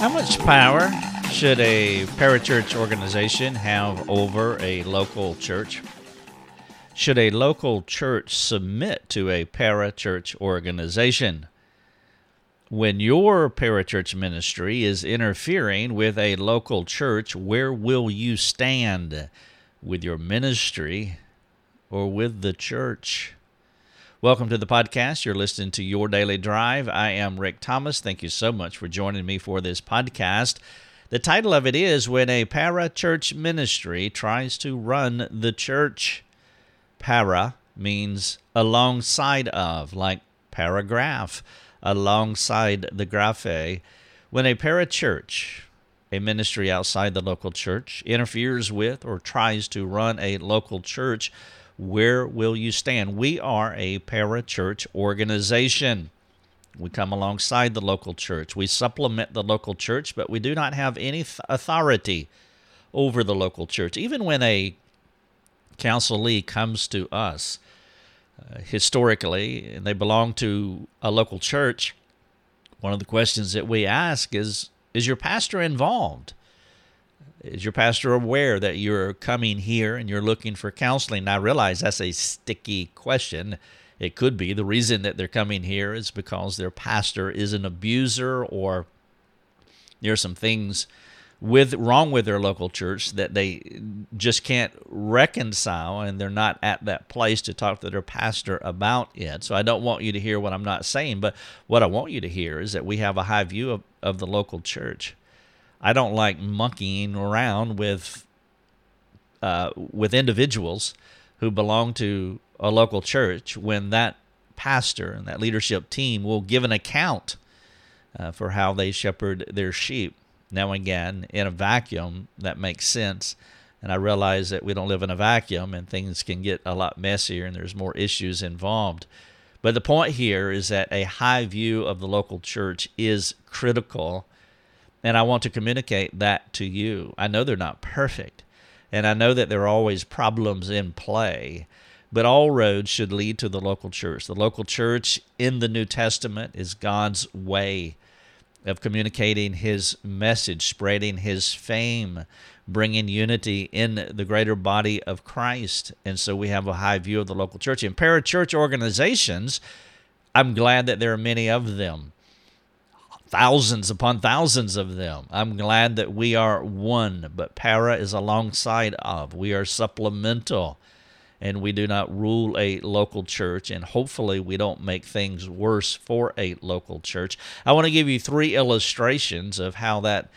How much power should a parachurch organization have over a local church? Should a local church submit to a parachurch organization? When your parachurch ministry is interfering with a local church, where will you stand? With your ministry or with the church? Welcome to the podcast. You're listening to Your Daily Drive. I am Rick Thomas. Thank you so much for joining me for this podcast. The title of it is When a Para Church Ministry Tries to Run the Church. Para means alongside of, like paragraph, alongside the graphe. When a para church, a ministry outside the local church, interferes with or tries to run a local church, where will you stand? We are a parachurch organization. We come alongside the local church. We supplement the local church, but we do not have any authority over the local church. Even when a counselee comes to us, uh, historically, and they belong to a local church, one of the questions that we ask is Is your pastor involved? Is your pastor aware that you're coming here and you're looking for counseling? Now, I realize that's a sticky question. It could be the reason that they're coming here is because their pastor is an abuser or there are some things with wrong with their local church that they just can't reconcile and they're not at that place to talk to their pastor about it. So I don't want you to hear what I'm not saying, but what I want you to hear is that we have a high view of, of the local church. I don't like monkeying around with uh, with individuals who belong to a local church when that pastor and that leadership team will give an account uh, for how they shepherd their sheep. Now, again, in a vacuum, that makes sense. And I realize that we don't live in a vacuum and things can get a lot messier and there's more issues involved. But the point here is that a high view of the local church is critical and I want to communicate that to you. I know they're not perfect, and I know that there are always problems in play, but all roads should lead to the local church. The local church in the New Testament is God's way of communicating his message, spreading his fame, bringing unity in the greater body of Christ. And so we have a high view of the local church. And parachurch organizations, I'm glad that there are many of them thousands upon thousands of them. I'm glad that we are one, but para is alongside of. We are supplemental, and we do not rule a local church, and hopefully we don't make things worse for a local church. I want to give you three illustrations of how that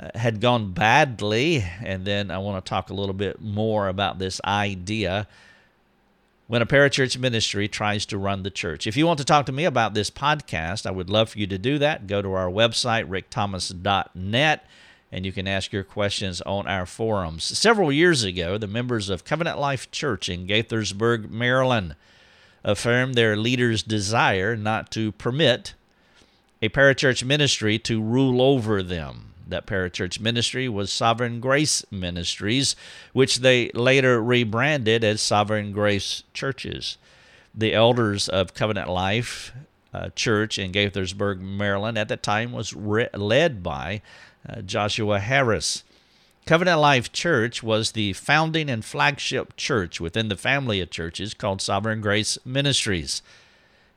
uh, had gone badly, and then I want to talk a little bit more about this idea when a parachurch ministry tries to run the church. If you want to talk to me about this podcast, I would love for you to do that. Go to our website, rickthomas.net, and you can ask your questions on our forums. Several years ago, the members of Covenant Life Church in Gaithersburg, Maryland, affirmed their leaders' desire not to permit a parachurch ministry to rule over them that parachurch ministry was Sovereign Grace Ministries, which they later rebranded as Sovereign Grace Churches. The elders of Covenant Life uh, Church in Gaithersburg, Maryland, at that time was re- led by uh, Joshua Harris. Covenant Life Church was the founding and flagship church within the family of churches called Sovereign Grace Ministries.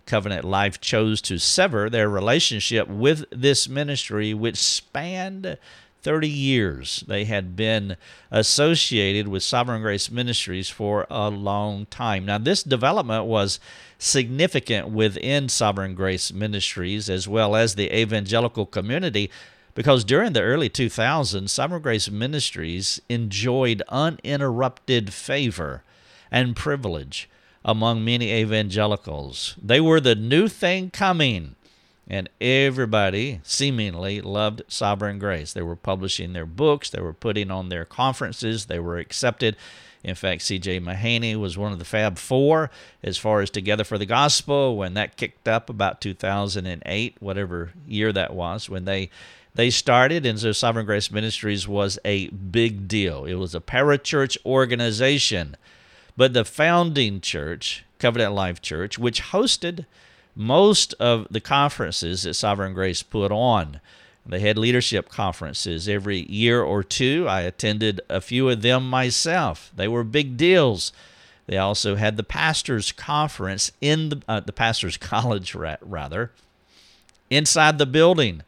Covenant Life chose to sever their relationship with this ministry, which spanned 30 years. They had been associated with Sovereign Grace Ministries for a long time. Now, this development was significant within Sovereign Grace Ministries as well as the evangelical community because during the early 2000s, Sovereign Grace Ministries enjoyed uninterrupted favor and privilege among many evangelicals. They were the new thing coming, and everybody seemingly loved Sovereign Grace. They were publishing their books, they were putting on their conferences, they were accepted. In fact, C.J. Mahaney was one of the Fab Four as far as Together for the Gospel when that kicked up about 2008, whatever year that was, when they they started, and so Sovereign Grace Ministries was a big deal. It was a parachurch organization but the founding church, Covenant Life Church, which hosted most of the conferences that Sovereign Grace put on, They had leadership conferences every year or two. I attended a few of them myself. They were big deals. They also had the pastors' conference in the, uh, the pastors' college, rather, inside the building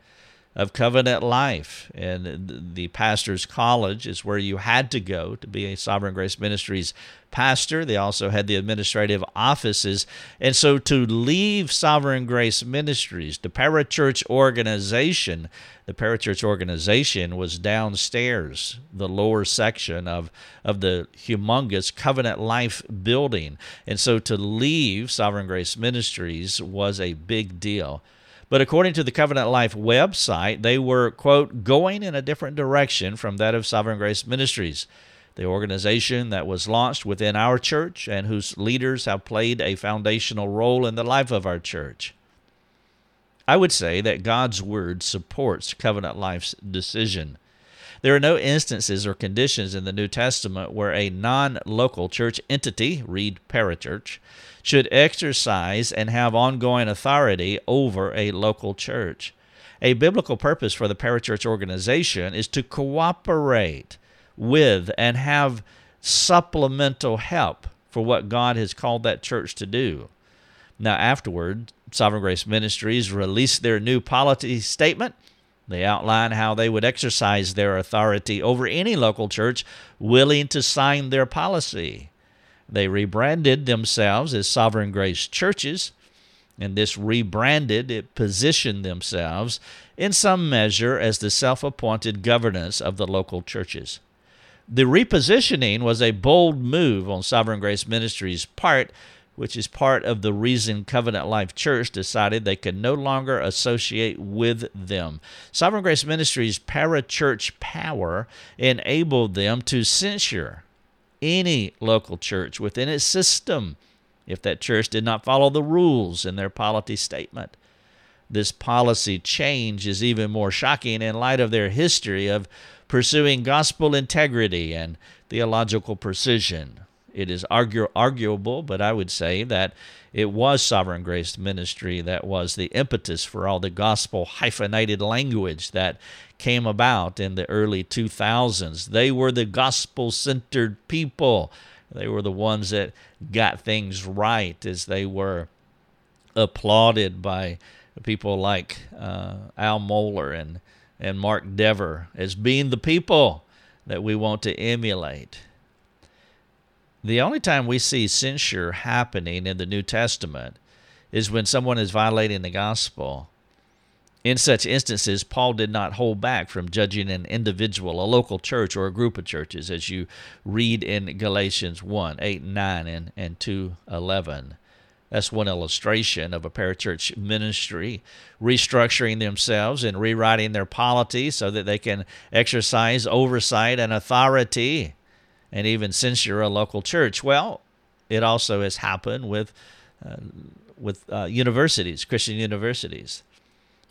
of Covenant Life. And the pastor's college is where you had to go to be a Sovereign Grace Ministries pastor. They also had the administrative offices. And so to leave Sovereign Grace Ministries, the parachurch organization, the parachurch organization was downstairs, the lower section of, of the humongous Covenant Life building. And so to leave Sovereign Grace Ministries was a big deal. But according to the Covenant Life website, they were, quote, going in a different direction from that of Sovereign Grace Ministries, the organization that was launched within our church and whose leaders have played a foundational role in the life of our church. I would say that God's Word supports Covenant Life's decision. There are no instances or conditions in the New Testament where a non local church entity, read parachurch, should exercise and have ongoing authority over a local church. A biblical purpose for the parachurch organization is to cooperate with and have supplemental help for what God has called that church to do. Now, afterward, Sovereign Grace Ministries released their new policy statement. They outline how they would exercise their authority over any local church willing to sign their policy. They rebranded themselves as Sovereign Grace Churches, and this rebranded, it positioned themselves in some measure as the self appointed governance of the local churches. The repositioning was a bold move on Sovereign Grace Ministries' part, which is part of the reason Covenant Life Church decided they could no longer associate with them. Sovereign Grace Ministries' parachurch power enabled them to censure any local church within its system if that church did not follow the rules in their policy statement. This policy change is even more shocking in light of their history of pursuing gospel integrity and theological precision. It is argu- arguable, but I would say that it was Sovereign Grace Ministry that was the impetus for all the gospel hyphenated language that came about in the early 2000s. They were the gospel centered people. They were the ones that got things right as they were applauded by people like uh, Al Mohler and, and Mark Dever as being the people that we want to emulate. The only time we see censure happening in the New Testament is when someone is violating the gospel in such instances, Paul did not hold back from judging an individual, a local church, or a group of churches, as you read in Galatians 1 8 and 9 and, and 2 11. That's one illustration of a parachurch ministry restructuring themselves and rewriting their polity so that they can exercise oversight and authority and even censure a local church. Well, it also has happened with, uh, with uh, universities, Christian universities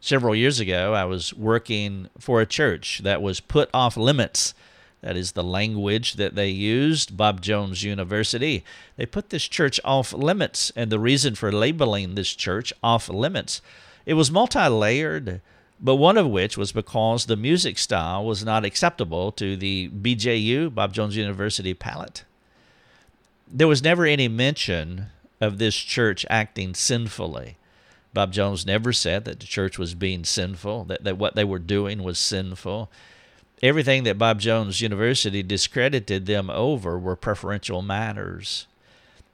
several years ago, I was working for a church that was put off limits. That is the language that they used, Bob Jones University. They put this church off limits, and the reason for labeling this church off limits, it was multi layered, but one of which was because the music style was not acceptable to the BJU, Bob Jones University palate. There was never any mention of this church acting sinfully. Bob Jones never said that the church was being sinful, that, that what they were doing was sinful. Everything that Bob Jones University discredited them over were preferential matters.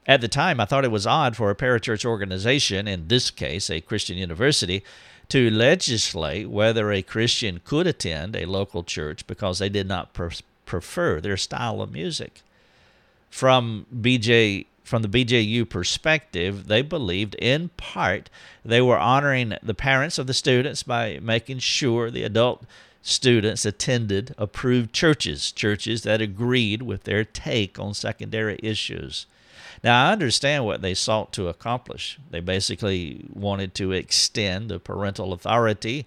At the time, I thought it was odd for a parachurch organization, in this case a Christian university, to legislate whether a Christian could attend a local church because they did not pre- prefer their style of music. From BJ from the BJU perspective, they believed in part they were honoring the parents of the students by making sure the adult students attended approved churches, churches that agreed with their take on secondary issues. Now, I understand what they sought to accomplish. They basically wanted to extend the parental authority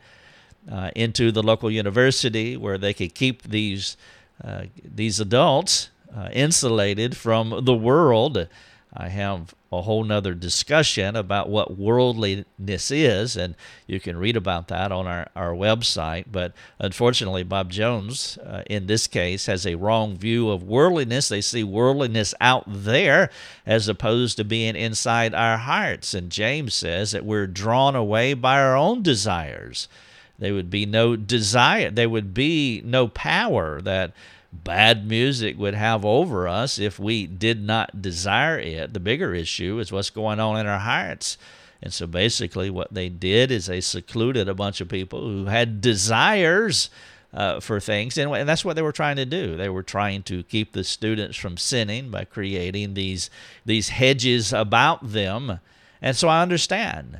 uh, into the local university where they could keep these, uh, these adults uh, insulated from the world I have a whole nother discussion about what worldliness is, and you can read about that on our, our website. But unfortunately, Bob Jones, uh, in this case, has a wrong view of worldliness. They see worldliness out there as opposed to being inside our hearts. And James says that we're drawn away by our own desires. There would be no desire, there would be no power that bad music would have over us if we did not desire it. The bigger issue is what's going on in our hearts. And so basically, what they did is they secluded a bunch of people who had desires uh, for things. And, that's what they were trying to do. They were trying to keep the students from sinning by creating these, these hedges about them. And so I understand.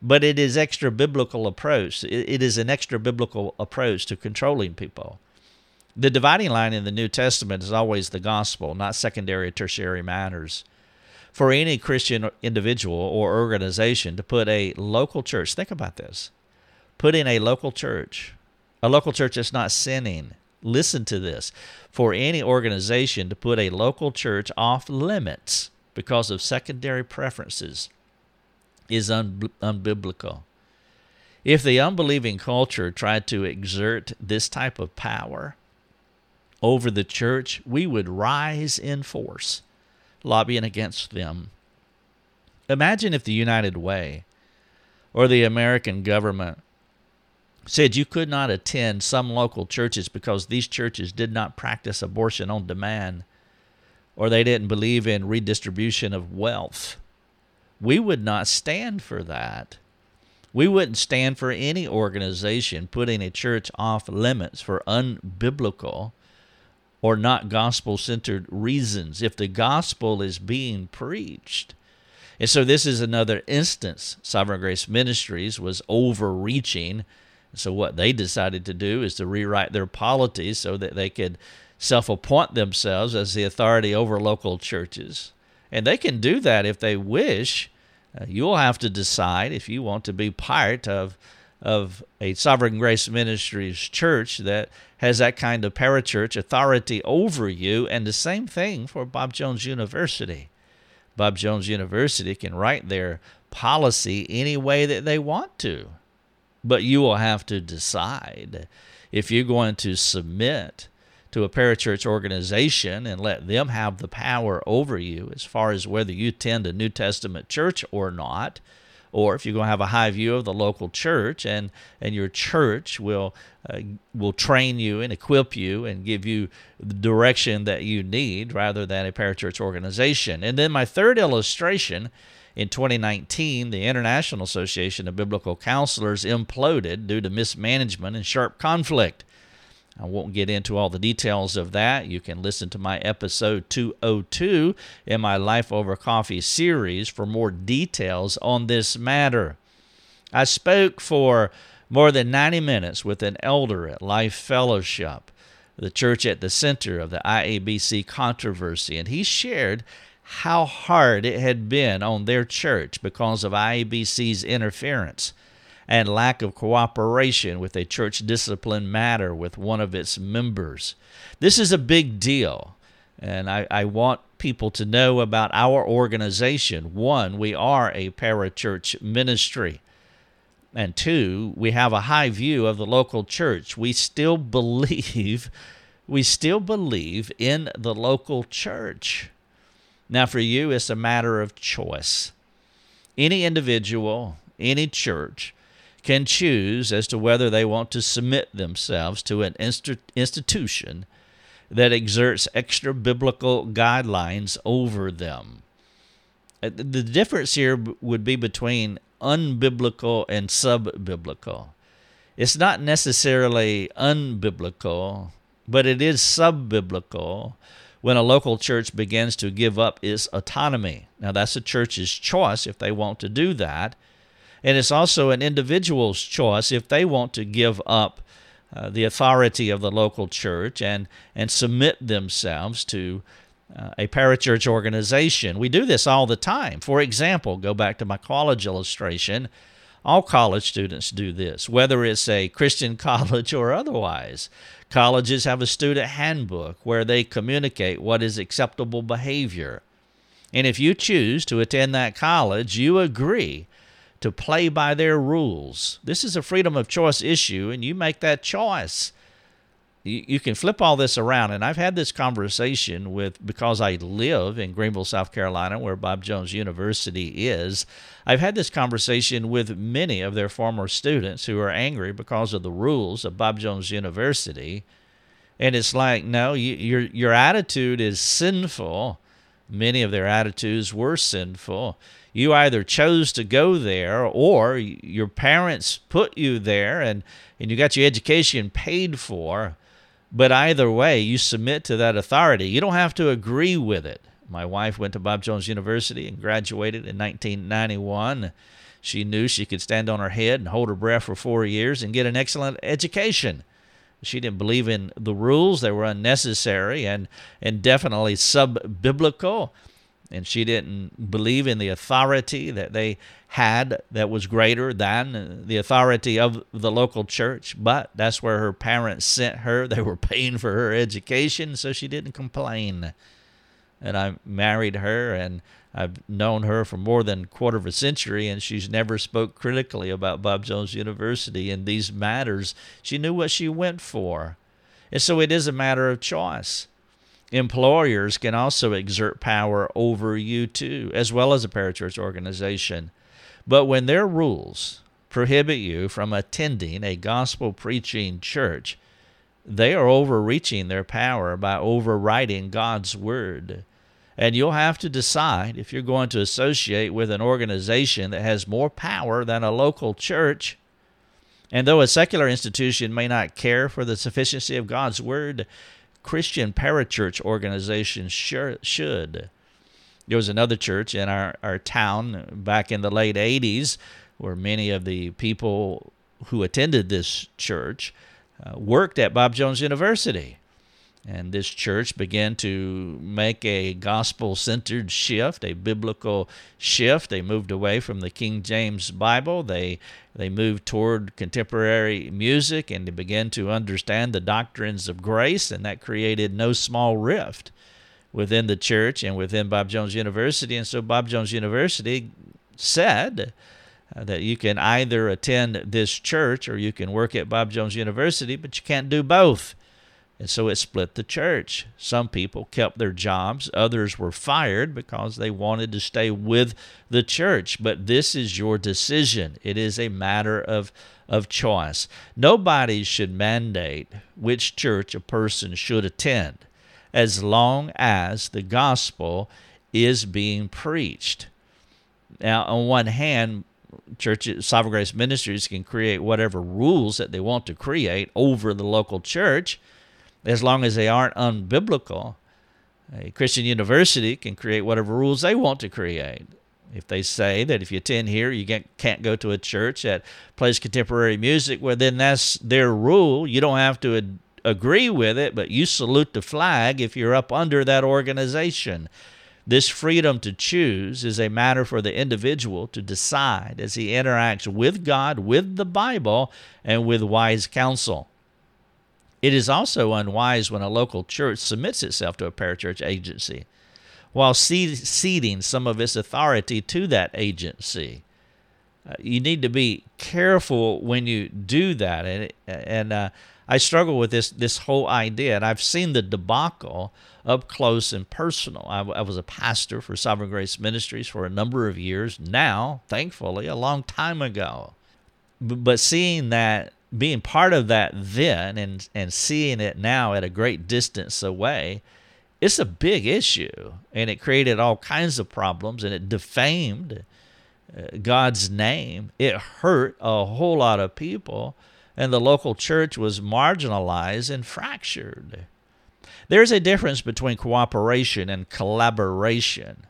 But it is extra biblical approach. It is an extra biblical approach to controlling people. The dividing line in the New Testament is always the gospel, not secondary or tertiary matters. For any Christian individual or organization to put a local church, think about this putting a local church, a local church that's not sinning, listen to this. For any organization to put a local church off limits because of secondary preferences is un- unbiblical. If the unbelieving culture tried to exert this type of power, over the church, we would rise in force, lobbying against them. Imagine if the United Way or the American government said you could not attend some local churches because these churches did not practice abortion on demand or they didn't believe in redistribution of wealth. We would not stand for that. We wouldn't stand for any organization putting a church off limits for unbiblical or not gospel centered reasons if the gospel is being preached. And so this is another instance. Sovereign Grace Ministries was overreaching. So what they decided to do is to rewrite their polities so that they could self appoint themselves as the authority over local churches. And they can do that if they wish. Uh, you'll have to decide if you want to be part of of a Sovereign Grace Ministries church that has that kind of parachurch authority over you, and the same thing for Bob Jones University. Bob Jones University can write their policy any way that they want to, but you will have to decide if you're going to submit to a parachurch organization and let them have the power over you as far as whether you attend a New Testament church or not or if you're going to have a high view of the local church and and your church will uh, will train you and equip you and give you the direction that you need rather than a parachurch organization. And then my third illustration in 2019, the International Association of Biblical Counselors imploded due to mismanagement and sharp conflict. I won't get into all the details of that. You can listen to my episode 202 in my Life Over Coffee series for more details on this matter. I spoke for more than 90 minutes with an elder at Life Fellowship, the church at the center of the IABC controversy, and he shared how hard it had been on their church because of IABC's interference and lack of cooperation with a church discipline matter with one of its members. This is a big deal, and I, I want people to know about our organization. One, we are a parachurch ministry. And two, we have a high view of the local church. We still believe, we still believe in the local church. Now, for you, it's a matter of choice. Any individual, any church can choose as to whether they want to submit themselves to an institution that exerts extra biblical guidelines over them. Uh, the difference here would be between unbiblical and subbiblical. It's not necessarily unbiblical, but it is subbiblical when a local church begins to give up its autonomy. Now, that's a church's choice if they want to do that. And it's also an individual's choice if they want to give up uh, the authority of the local church and, and submit themselves to uh, a parachurch organization. We do this all the time. For example, go back to my college illustration. All college students do this, whether it's a Christian college or otherwise. Colleges have a student handbook where they communicate what is acceptable behavior. And if you choose to attend that college, you agree to play by their rules. This is a freedom of choice issue, and you make that choice. You, you can flip all this around, and I've had this conversation with because I live in Greenville, South Carolina, where Bob Jones University is. I've had this conversation with many of their former students who are angry because of the rules of Bob Jones University. And it's like, no, you, your your attitude is sinful Many of their attitudes were sinful. You either chose to go there or your parents put you there and, and you got your education paid for. But either way, you submit to that authority. You don't have to agree with it. My wife went to Bob Jones University and graduated in 1991. She knew she could stand on her head and hold her breath for four years and get an excellent education. She didn't believe in the rules, they were unnecessary and, and definitely sub biblical. And she didn't believe in the authority that they had that was greater than the authority of the local church. But that's where her parents sent her. They were paying for her education, so she didn't complain. And I married her, and I've known her for more than a quarter of a century, and she's never spoke critically about Bob Jones University in these matters. She knew what she went for. And so it is a matter of choice. Employers can also exert power over you too, as well as a parachurch organization. But when their rules prohibit you from attending a gospel preaching church, they are overreaching their power by overriding God's word. And you'll have to decide if you're going to associate with an organization that has more power than a local church. And though a secular institution may not care for the sufficiency of God's word, Christian parachurch organizations sure should. There was another church in our, our town back in the late 80s where many of the people who attended this church uh, worked at Bob Jones University. And this church began to make a gospel centered shift, a biblical shift. They moved away from the King James Bible. They, they moved toward contemporary music and they began to understand the doctrines of grace, and that created no small rift within the church and within Bob Jones University. And so Bob Jones University said, uh, that you can either attend this church or you can work at Bob Jones University, but you can't do both. And so it split the church. Some people kept their jobs, others were fired because they wanted to stay with the church. But this is your decision, it is a matter of, of choice. Nobody should mandate which church a person should attend as long as the gospel is being preached. Now, on one hand, churches, Sovereign Grace Ministries can create whatever rules that they want to create over the local church as long as they aren't unbiblical. A Christian university can create whatever rules they want to create. If they say that if you attend here, you can't go to a church that plays contemporary music, well, then that's their rule. You don't have to ad- agree with it, but you salute the flag if you're up under that organization. This freedom to choose is a matter for the individual to decide as he interacts with God, with the Bible, and with wise counsel. It is also unwise when a local church submits itself to a parachurch agency while ceding some of its authority to that agency. Uh, you need to be careful when you do that. And, and uh, I struggle with this, this whole idea, and I've seen the debacle up close and personal. I, I was a pastor for Sovereign Grace Ministries for a number of years, now, thankfully, a long time ago. But seeing that being part of that then and and seeing it now at a great distance away it's a big issue. And it created all kinds of problems and it defamed uh, God's name. It hurt a whole lot of people and the local church was marginalized and fractured. There's a difference between cooperation and collaboration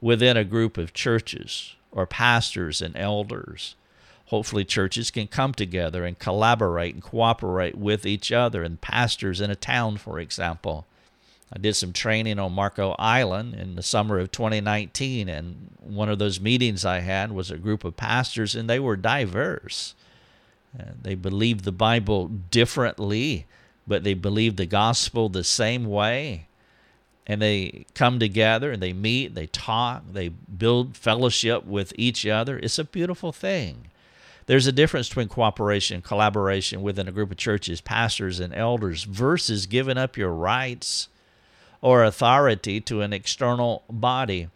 within a group of churches or pastors and elders hopefully churches can come together and collaborate and cooperate with each other and pastors in a town for example i did some training on marco island in the summer of 2019 and one of those meetings i had was a group of pastors and they were diverse uh, they believed the bible differently but they believed the gospel the same way and they come together and they meet, they talk, they build fellowship with each other. It's a beautiful thing. There's a difference between cooperation, collaboration within a group of churches, pastors, and elders versus giving up your rights or authority to an external body.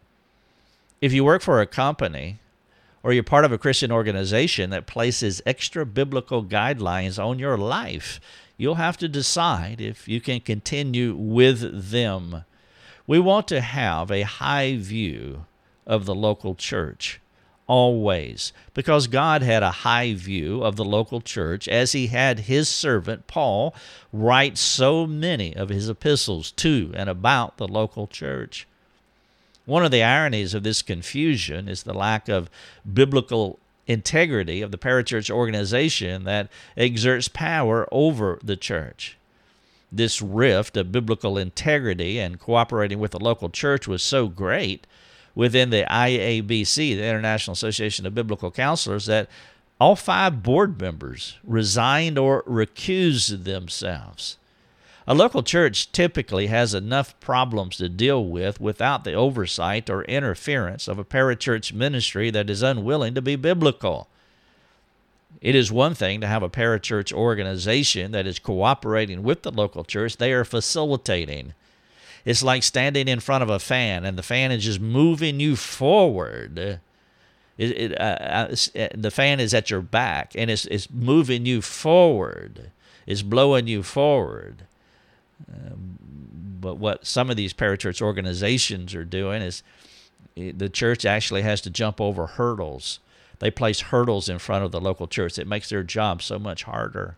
If you work for a company or you're part of a Christian organization that places extra biblical guidelines on your life, you'll have to decide if you can continue with them. We want to have a high view of the local church always because God had a high view of the local church as he had his servant Paul write so many of his epistles to and about the local church. One of the ironies of this confusion is the lack of biblical integrity of the parachurch organization that exerts power over the church. This rift of biblical integrity and cooperating with the local church was so great within the IABC, the International Association of Biblical Counselors, that all five board members resigned or recused themselves. A local church typically has enough problems to deal with without the oversight or interference of a parachurch ministry that is unwilling to be biblical. It is one thing to have a parachurch organization that is cooperating with the local church, they are facilitating. It's like standing in front of a fan and the fan is just moving you forward. It, it, uh, uh, the fan is at your back and it's, it's moving you forward, it's blowing you forward. Um, but what some of these parachurch organizations are doing is eh, the church actually has to jump over hurdles they place hurdles in front of the local church. It makes their job so much harder.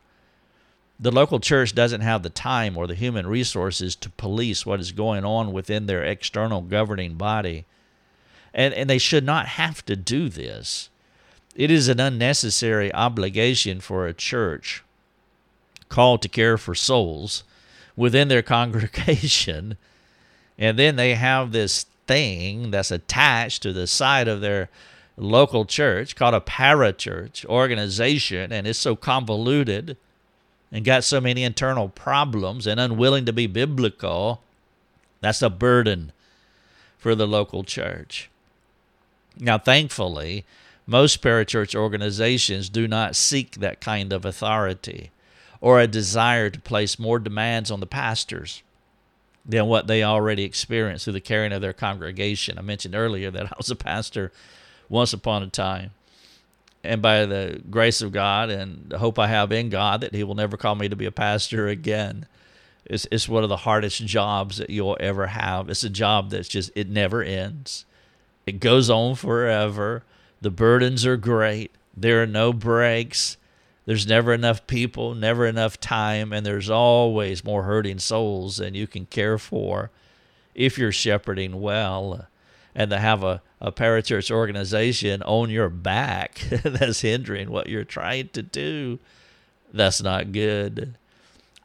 The local church doesn't have the time or the human resources to police what is going on within their external governing body. And, and they should not have to do this. It is an unnecessary obligation for a church called to care for souls within their congregation. And then they have this thing that's attached to the side of their local church called a parachurch organization, and it's so convoluted and got so many internal problems and unwilling to be biblical, that's a burden for the local church. Now, thankfully, most parachurch organizations do not seek that kind of authority or a desire to place more demands on the pastors than what they already experience through the caring of their congregation. I mentioned earlier that I was a pastor once upon a time. And by the grace of God and the hope I have in God that He will never call me to be a pastor again. It's, it's one of the hardest jobs that you'll ever have. It's a job that's just, it never ends. It goes on forever. The burdens are great. There are no breaks. There's never enough people, never enough time, and there's always more hurting souls than you can care for if you're shepherding well and to have a, a parachurch organization on your back that's hindering what you're trying to do, that's not good.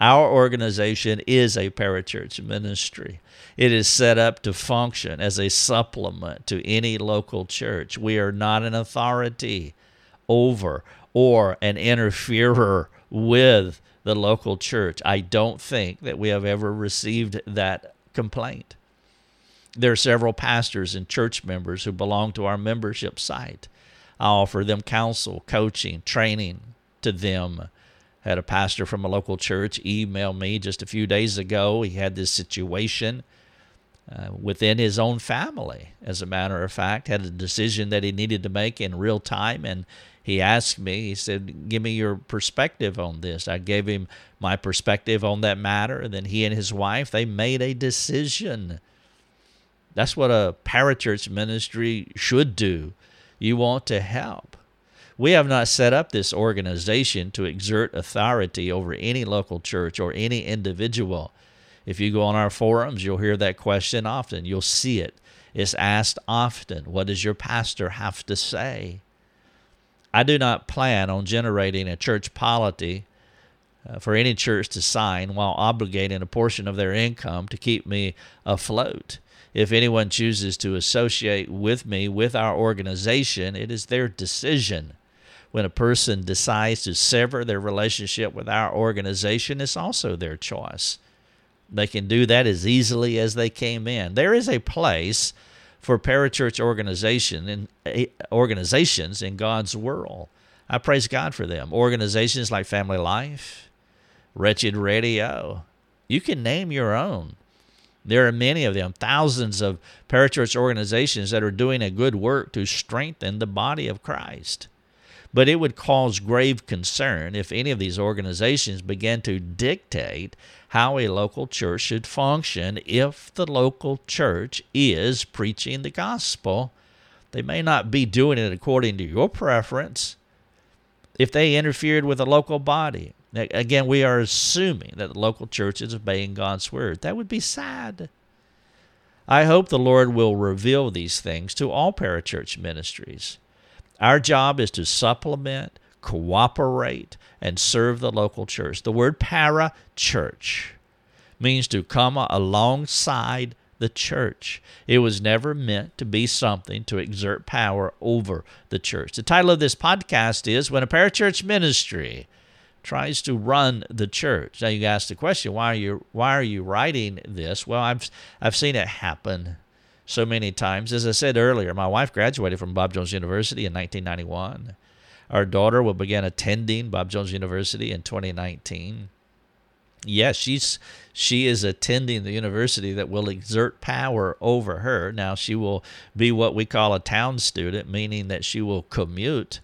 Our organization is a parachurch ministry. It is set up to function as a supplement to any local church. We are not an authority over or an interferer with the local church. I don't think that we have ever received that complaint there are several pastors and church members who belong to our membership site. I offer them counsel, coaching, training to them. Had a pastor from a local church email me just a few days ago. He had this situation uh, within his own family, as a matter of fact, had a decision that he needed to make in real time. And he asked me, he said, Give me your perspective on this. I gave him my perspective on that matter. And then he and his wife, they made a decision that's what a parachurch ministry should do. You want to help. We have not set up this organization to exert authority over any local church or any individual. If you go on our forums, you'll hear that question often. You'll see it. It's asked often. What does your pastor have to say? I do not plan on generating a church polity uh, for any church to sign while obligating a portion of their income to keep me afloat. If anyone chooses to associate with me, with our organization, it is their decision. When a person decides to sever their relationship with our organization, it's also their choice. They can do that as easily as they came in. There is a place for parachurch organization and eh, organizations in God's world. I praise God for them. Organizations like Family Life, Wretched Radio. You can name your own. There are many of them, thousands of parachurch organizations that are doing a good work to strengthen the body of Christ. But it would cause grave concern if any of these organizations began to dictate how a local church should function if the local church is preaching the gospel. They may not be doing it according to your preference. If they interfered with a local body, again, we are assuming that the local church is obeying God's word. That would be sad. I hope the Lord will reveal these things to all parachurch ministries. Our job is to supplement, cooperate, and serve the local church. The word para church means to come alongside the church. It was never meant to be something to exert power over the church. The title of this podcast is When a Parachurch Ministry Tries to Run the Church. Now you ask the question, why are you why are you writing this? Well, I've I've seen it happen so many times. As I said earlier, my wife graduated from Bob Jones University in 1991. Our daughter will begin attending Bob Jones University in 2019. Yes, she's she is attending the university that will exert power over her. Now she will be what we call a town student, meaning that she will commute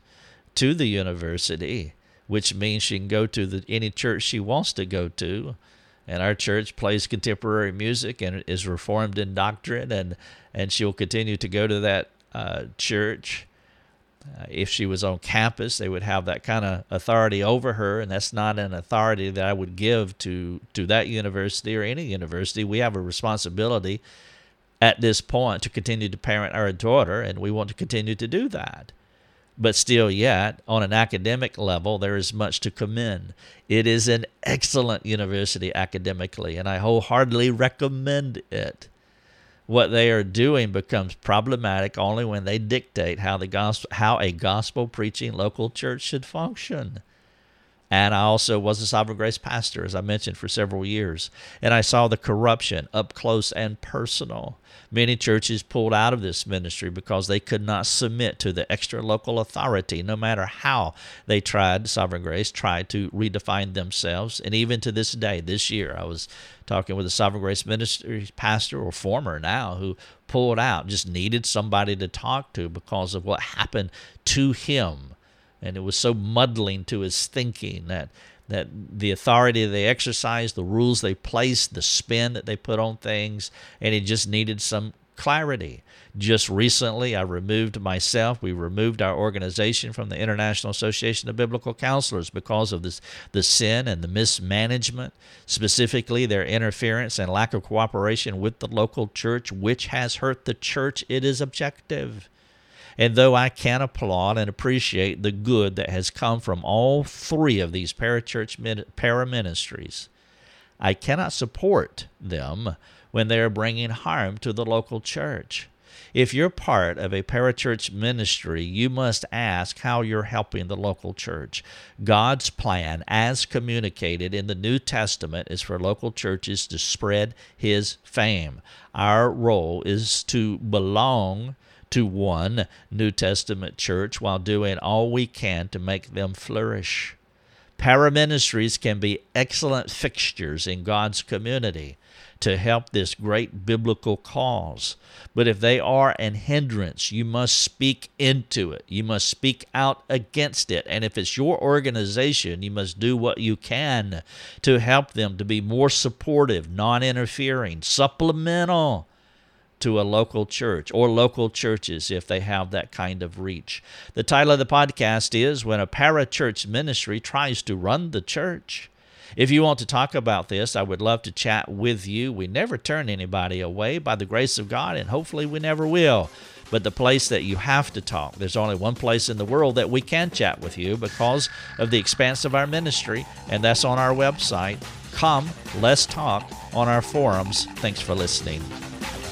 to the university, which means she can go to the, any church she wants to go to. And our church plays contemporary music and is reformed in doctrine and and she'll continue to go to that uh, church. Uh, if she was on campus they would have that kind of authority over her and that's not an authority that I would give to to that university or any university. We have a responsibility at this point to continue to parent our daughter and we want to continue to do that but still yet on an academic level there is much to commend. It is an excellent university academically and i wholeheartedly recommend it. What they are doing becomes problematic only when they dictate how the gospel how a gospel preaching local church should function and I also was a Sovereign Grace pastor, as I mentioned, for several years. And I saw the corruption up close and personal. Many churches pulled out of this ministry because they could not submit to the extra local authority, no matter how they tried, Sovereign Grace tried to redefine themselves. And even to this day, this year, I was talking with a Sovereign Grace ministry pastor, or former now, who pulled out, just needed somebody to talk to because of what happened to him and it was so muddling to his thinking that that the authority they exercised, the rules they placed, the spin that they put on things, and he just needed some clarity. Just recently, I removed myself. We removed our organization from the International Association of Biblical Counselors because of this, the sin and the mismanagement, specifically their interference and lack of cooperation with the local church, which has hurt the church. It is objective. And though I can applaud and appreciate the good that has come from all three of these parachurch paraministries, I cannot support them when they are bringing harm to the local church. If you're part of a parachurch ministry, you must ask how you're helping the local church. God's plan, as communicated in the New Testament, is for local churches to spread His fame. Our role is to belong to one New Testament church while doing all we can to make them flourish. Paraministries can be excellent fixtures in God's community to help this great biblical cause. But if they are an hindrance, you must speak into it. You must speak out against it. And if it's your organization, you must do what you can to help them to be more supportive, non interfering, supplemental to a local church or local churches if they have that kind of reach. The title of the podcast is When a Parachurch Ministry Tries to Run the Church. If you want to talk about this, I would love to chat with you. We never turn anybody away by the grace of God, and hopefully we never will. But the place that you have to talk, there's only one place in the world that we can chat with you because of the expanse of our ministry, and that's on our website. Come, let's talk on our forums. Thanks for listening.